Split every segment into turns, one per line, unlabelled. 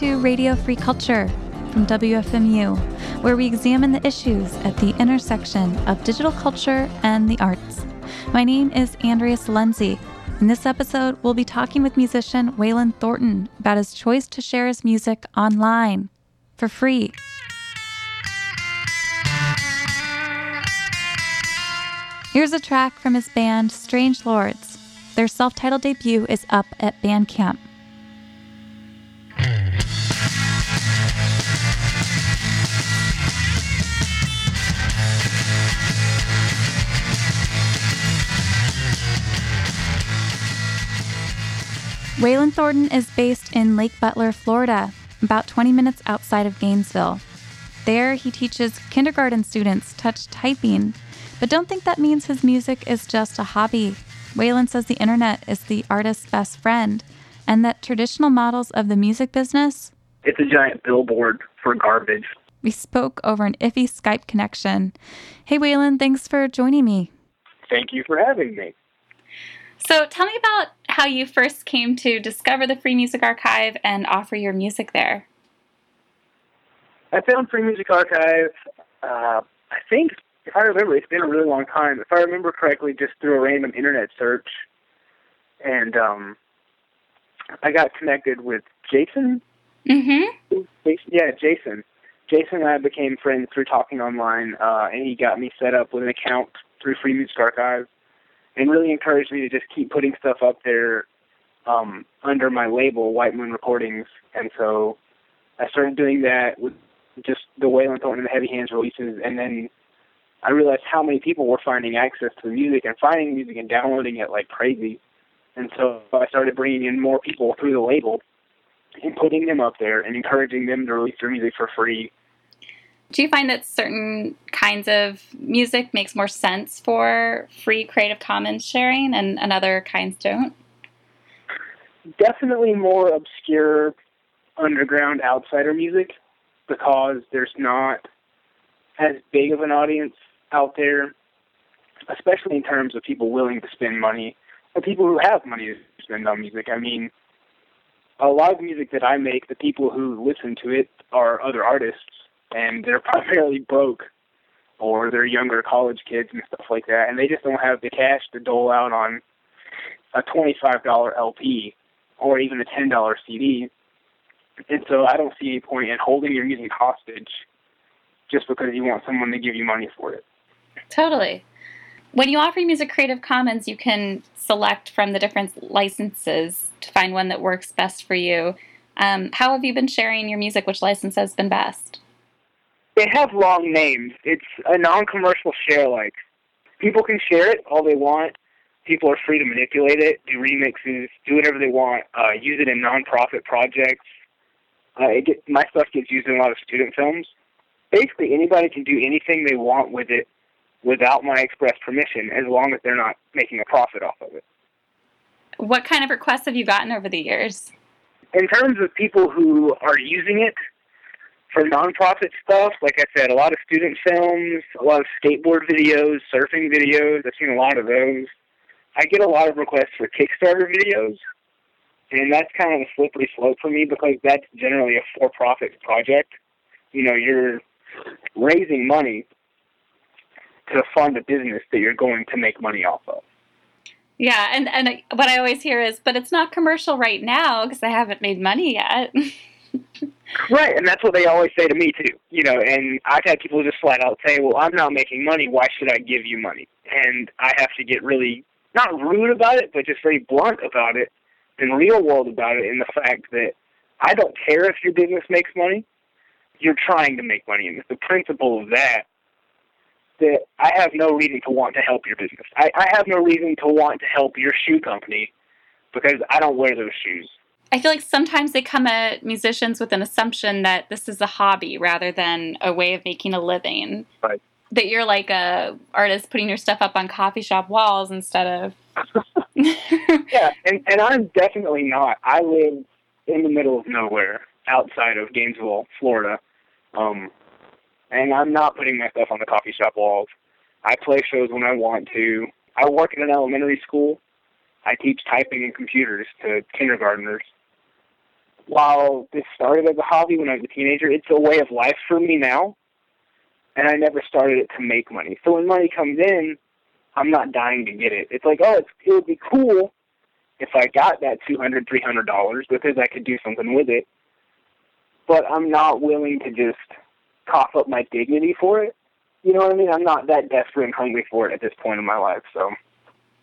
To Radio Free Culture from WFMU, where we examine the issues at the intersection of digital culture and the arts. My name is Andrea Silenzi. In this episode, we'll be talking with musician Waylon Thornton about his choice to share his music online for free. Here's a track from his band Strange Lords. Their self titled debut is up at Bandcamp. Waylon Thornton is based in Lake Butler, Florida, about 20 minutes outside of Gainesville. There, he teaches kindergarten students touch typing, but don't think that means his music is just a hobby. Waylon says the internet is the artist's best friend, and that traditional models of the music business
it's a giant billboard for garbage.
We spoke over an iffy Skype connection. Hey, Waylon, thanks for joining me.
Thank you for having me.
So, tell me about how you first came to discover the Free Music Archive and offer your music there.
I found Free Music Archive, uh, I think, if I remember, it's been a really long time. If I remember correctly, just through a random internet search. And um, I got connected with Jason.
Mm-hmm.
Yeah, Jason. Jason and I became friends through talking online, uh, and he got me set up with an account through Free Music Archive and really encouraged me to just keep putting stuff up there um, under my label, White Moon Recordings. And so I started doing that with just the Waylon Thornton and the Heavy Hands releases, and then I realized how many people were finding access to the music and finding music and downloading it like crazy. And so I started bringing in more people through the label and putting them up there and encouraging them to release their music for free
do you find that certain kinds of music makes more sense for free Creative Commons sharing and, and other kinds don't?
Definitely more obscure, underground outsider music because there's not as big of an audience out there, especially in terms of people willing to spend money or people who have money to spend on music. I mean, a lot of music that I make, the people who listen to it are other artists and they're primarily broke or they're younger college kids and stuff like that, and they just don't have the cash to dole out on a twenty-five dollar LP or even a ten dollar CD. And so I don't see any point in holding your music hostage just because you want someone to give you money for it.
Totally. When you offer Music Creative Commons, you can select from the different licenses to find one that works best for you. Um, how have you been sharing your music? Which license has been best?
They have long names. It's a non-commercial share like. People can share it all they want. People are free to manipulate it, do remixes, do whatever they want. Uh, use it in non-profit projects. Uh, it get, my stuff gets used in a lot of student films. Basically, anybody can do anything they want with it without my express permission, as long as they're not making a profit off of it.
What kind of requests have you gotten over the years?
In terms of people who are using it, for nonprofit stuff, like I said, a lot of student films, a lot of skateboard videos, surfing videos. I've seen a lot of those. I get a lot of requests for Kickstarter videos, and that's kind of a slippery slope for me because that's generally a for-profit project. You know, you're raising money to fund a business that you're going to make money off of.
Yeah, and and what I always hear is, but it's not commercial right now because I haven't made money yet.
Right, and that's what they always say to me too. You know, and I've had people just flat out say, "Well, I'm not making money. Why should I give you money?" And I have to get really not rude about it, but just very blunt about it and real world about it in the fact that I don't care if your business makes money. You're trying to make money, and it's the principle of that that I have no reason to want to help your business. I, I have no reason to want to help your shoe company because I don't wear those shoes.
I feel like sometimes they come at musicians with an assumption that this is a hobby rather than a way of making a living.
Right.
That you're like a artist putting your stuff up on coffee shop walls instead of.
yeah, and and I'm definitely not. I live in the middle of nowhere, outside of Gainesville, Florida, um, and I'm not putting my stuff on the coffee shop walls. I play shows when I want to. I work in an elementary school. I teach typing and computers to kindergartners while this started as a hobby when I was a teenager, it's a way of life for me now. And I never started it to make money. So when money comes in, I'm not dying to get it. It's like, oh, it's, it would be cool if I got that two hundred, three hundred dollars because I could do something with it. But I'm not willing to just cough up my dignity for it. You know what I mean? I'm not that desperate and hungry for it at this point in my life. So.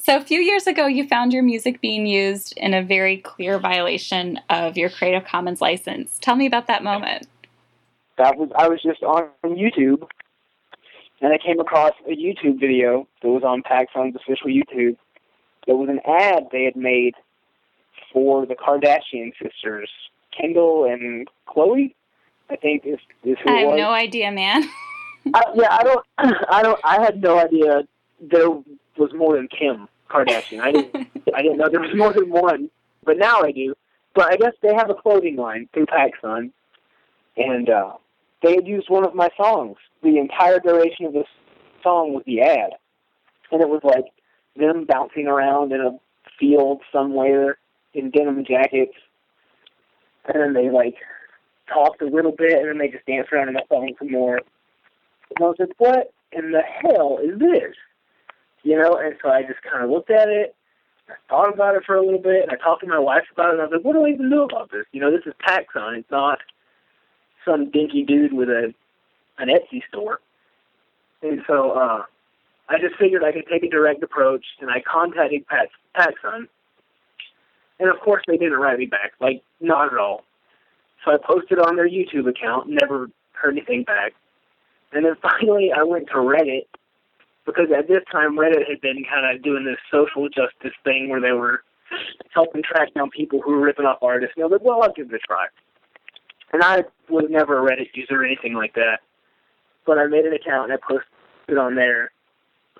So a few years ago, you found your music being used in a very clear violation of your Creative Commons license. Tell me about that moment.
That was I was just on YouTube, and I came across a YouTube video that was on PacSun's official YouTube. It was an ad they had made for the Kardashian sisters, Kendall and Khloe. I think is is who
I have
was.
no idea, man.
I, yeah, I don't, I don't, I had no idea there was more than Kim Kardashian. I didn't, I didn't know there was more than one, but now I do. But I guess they have a clothing line through PacSun, and uh, they had used one of my songs. The entire duration of this song was the ad, and it was like them bouncing around in a field somewhere in denim jackets, and then they like talked a little bit, and then they just danced around in the song some more. And I was like, what in the hell is this? You know, and so I just kind of looked at it, I thought about it for a little bit, and I talked to my wife about it, and I was like, what do I even know about this? You know, this is PacSun. It's not some dinky dude with a an Etsy store. And so uh, I just figured I could take a direct approach, and I contacted Pat, PacSun. And of course, they didn't write me back, like, not at all. So I posted on their YouTube account, never heard anything back. And then finally, I went to Reddit because at this time Reddit had been kind of doing this social justice thing where they were helping track down people who were ripping off artists. And I was like, well, I'll give it a try. And I was never a Reddit user or anything like that, but I made an account and I posted on there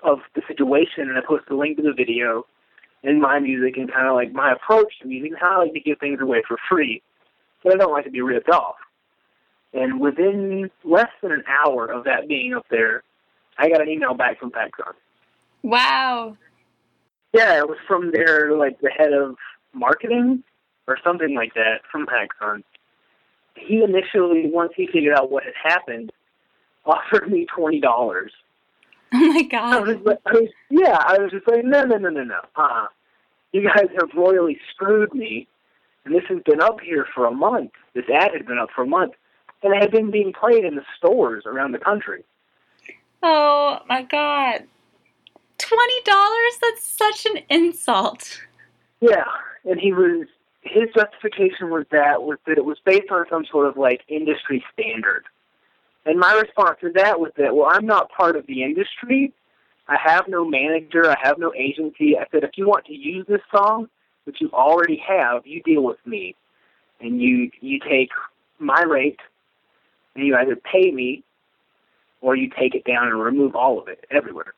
of the situation, and I posted a link to the video and my music and kind of like my approach to music and how I like to give things away for free, but I don't like to be ripped off. And within less than an hour of that being up there, I got an email back from PacSun.
Wow.
Yeah, it was from their like the head of marketing or something like that from PacSun. He initially, once he figured out what had happened, offered me twenty dollars.
Oh my
I
god.
was, like- I was, yeah, I was just like, no, no, no, no, no. Uh-uh. You guys have royally screwed me, and this has been up here for a month. This ad has been up for a month, and it had been being played in the stores around the country.
Oh my god. Twenty dollars? That's such an insult.
Yeah, and he was his justification was that was that it was based on some sort of like industry standard. And my response to that was that, well, I'm not part of the industry. I have no manager. I have no agency. I said, if you want to use this song, which you already have, you deal with me, and you you take my rate, and you either pay me, or you take it down and remove all of it everywhere.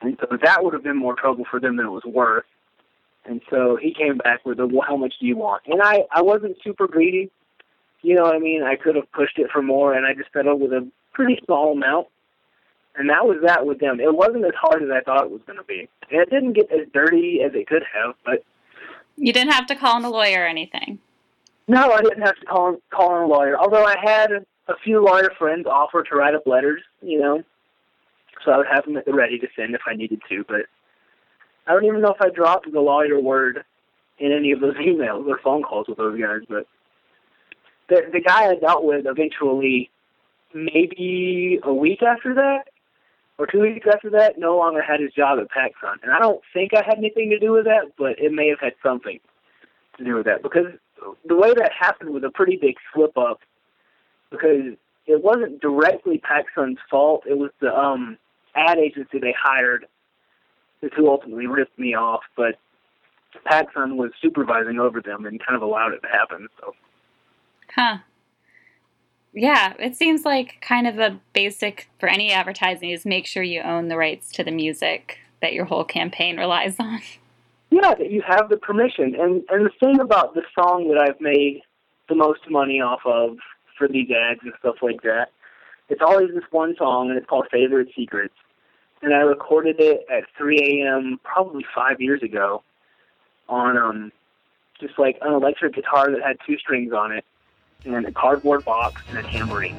And so that would have been more trouble for them than it was worth. And so he came back with a, well, how much do you want? And I, I wasn't super greedy. You know what I mean? I could have pushed it for more, and I just settled with a pretty small amount. And that was that with them. It wasn't as hard as I thought it was going to be. And it didn't get as dirty as it could have, but
You didn't have to call in a lawyer or anything.
no, I didn't have to call, call in a lawyer. Although I had a, few lawyer friends offered to write up letters, you know, so I would have them at the ready to send if I needed to. But I don't even know if I dropped the lawyer word in any of those emails or phone calls with those guys. But the the guy I dealt with eventually, maybe a week after that, or two weeks after that, no longer had his job at PacSun. And I don't think I had anything to do with that, but it may have had something to do with that because the way that happened was a pretty big slip up because it wasn't directly PacSun's fault. It was the um ad agency they hired who ultimately ripped me off, but PacSun was supervising over them and kind of allowed it to happen. So
Huh. Yeah, it seems like kind of a basic for any advertising is make sure you own the rights to the music that your whole campaign relies on.
yeah, that you have the permission. And and the thing about the song that I've made the most money off of for these ads and stuff like that, it's always this one song, and it's called Favorite Secrets. And I recorded it at 3 a.m. probably five years ago on um just like an electric guitar that had two strings on it, and a cardboard box and a tambourine.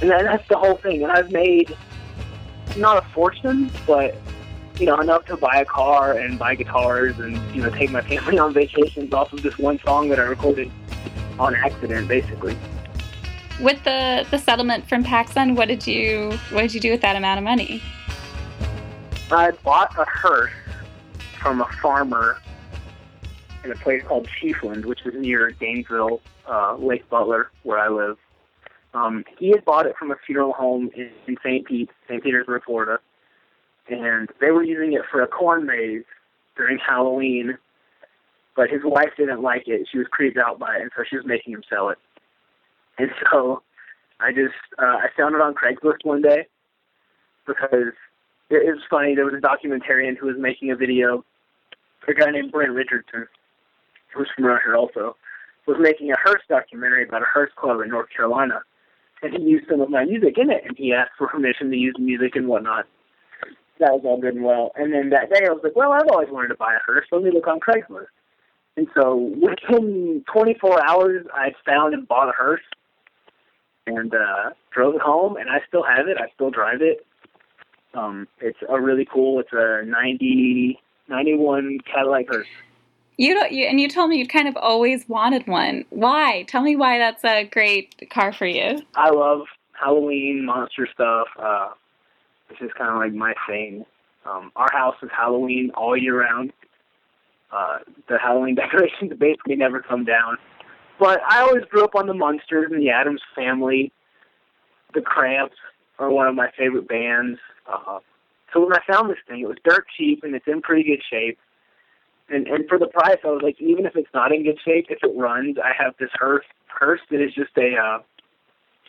And that's the whole thing. And I've made not a fortune, but you know enough to buy a car and buy guitars and you know take my family on vacations off of this one song that I recorded on accident, basically.
With the the settlement from PacSun, what did you what did you do with that amount of money?
I bought a hearse from a farmer in a place called Chiefland, which is near Gainesville, uh, Lake Butler, where I live. Um, he had bought it from a funeral home in, in St. Pete, St. Petersburg, Florida, and they were using it for a corn maze during Halloween. But his wife didn't like it; she was creeped out by it, and so she was making him sell it. And so I just uh, I found it on Craigslist one day because it, was funny. There was a documentarian who was making a video. A guy named Brent Richardson, who's from around here also, was making a hearse documentary about a hearse club in North Carolina and he used some of my music in it, and he asked for permission to use music and whatnot. That was all good and well. And then that day I was like, well, I've always wanted to buy a hearse. Let me look on Craigslist. And so within 24 hours, I found and bought a hearse and uh, drove it home, and I still have it. I still drive it. Um, it's a really cool. It's a 90, 91 Cadillac hearse.
You don't, you, and you told me you kind of always wanted one. Why? Tell me why that's a great car for you.
I love Halloween monster stuff. Uh, it's just kind of like my thing. Um, our house is Halloween all year round. Uh, the Halloween decorations basically never come down. But I always grew up on the Munsters and the Addams Family. The Cramps are one of my favorite bands. Uh, so when I found this thing, it was dirt cheap and it's in pretty good shape and and for the price, I was like, even if it's not in good shape, if it runs, I have this hearse hearse that is just a uh,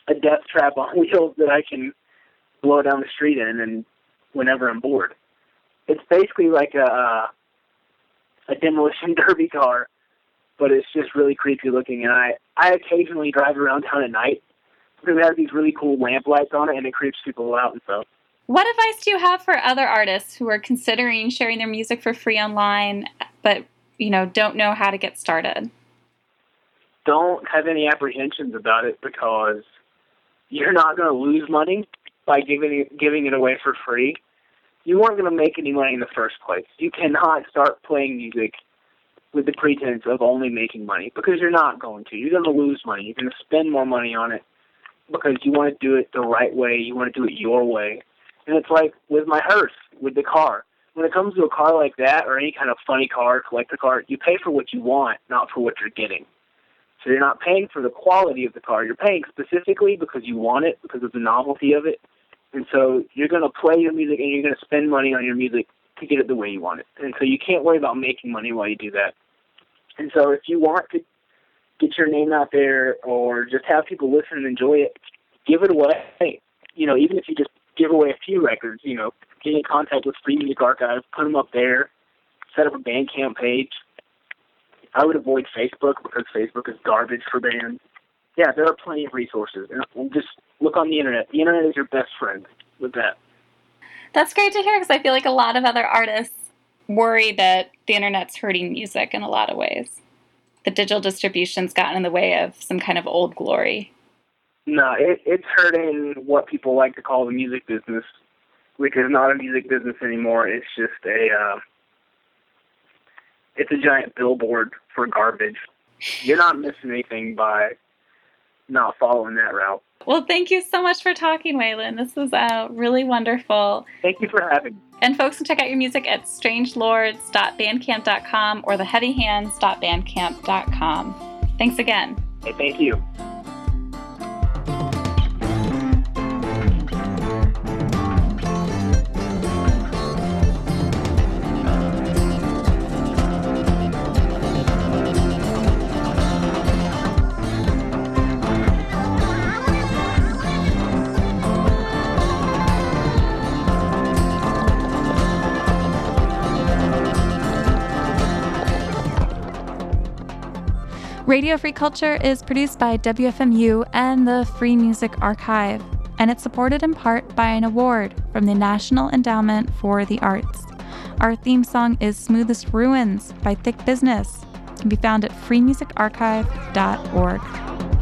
a death trap on wheels that I can blow down the street in, and whenever I'm bored, it's basically like a a demolition derby car, but it's just really creepy looking. And I I occasionally drive around town at night because it has these really cool lamp lights on it, and it creeps people out and stuff.
What advice do you have for other artists who are considering sharing their music for free online, but you know don't know how to get started?
Don't have any apprehensions about it because you're not going to lose money by giving it, giving it away for free. You weren't going to make any money in the first place. You cannot start playing music with the pretense of only making money because you're not going to. You're going to lose money. You're going to spend more money on it because you want to do it the right way. You want to do it your way. And it's like with my hearse, with the car. When it comes to a car like that or any kind of funny car, collector car, you pay for what you want, not for what you're getting. So you're not paying for the quality of the car. You're paying specifically because you want it, because of the novelty of it. And so you're going to play your music and you're going to spend money on your music to get it the way you want it. And so you can't worry about making money while you do that. And so if you want to get your name out there or just have people listen and enjoy it, give it away. You know, even if you just give away a few records. You know, get in contact with Free Music Archive, put them up there, set up a Bandcamp page. I would avoid Facebook because Facebook is garbage for bands. Yeah, there are plenty of resources, and just look on the internet. The internet is your best friend with that.
That's great to hear because I feel like a lot of other artists worry that the internet's hurting music in a lot of ways. The digital distribution's gotten in the way of some kind of old glory.
No, it, it's hurting what people like to call the music business, which is not a music business anymore. It's just a uh, it's a giant billboard for garbage. You're not missing anything by not following that route.
Well, thank you so much for talking, Waylon. This was uh, really wonderful.
Thank you for having me.
And folks can check out your music at strangelords.bandcamp.com or theheavyhands.bandcamp.com. Thanks again.
Hey, thank you.
Radio Free Culture is produced by WFMU and the Free Music Archive, and it's supported in part by an award from the National Endowment for the Arts. Our theme song is Smoothest Ruins by Thick Business. It can be found at freemusicarchive.org.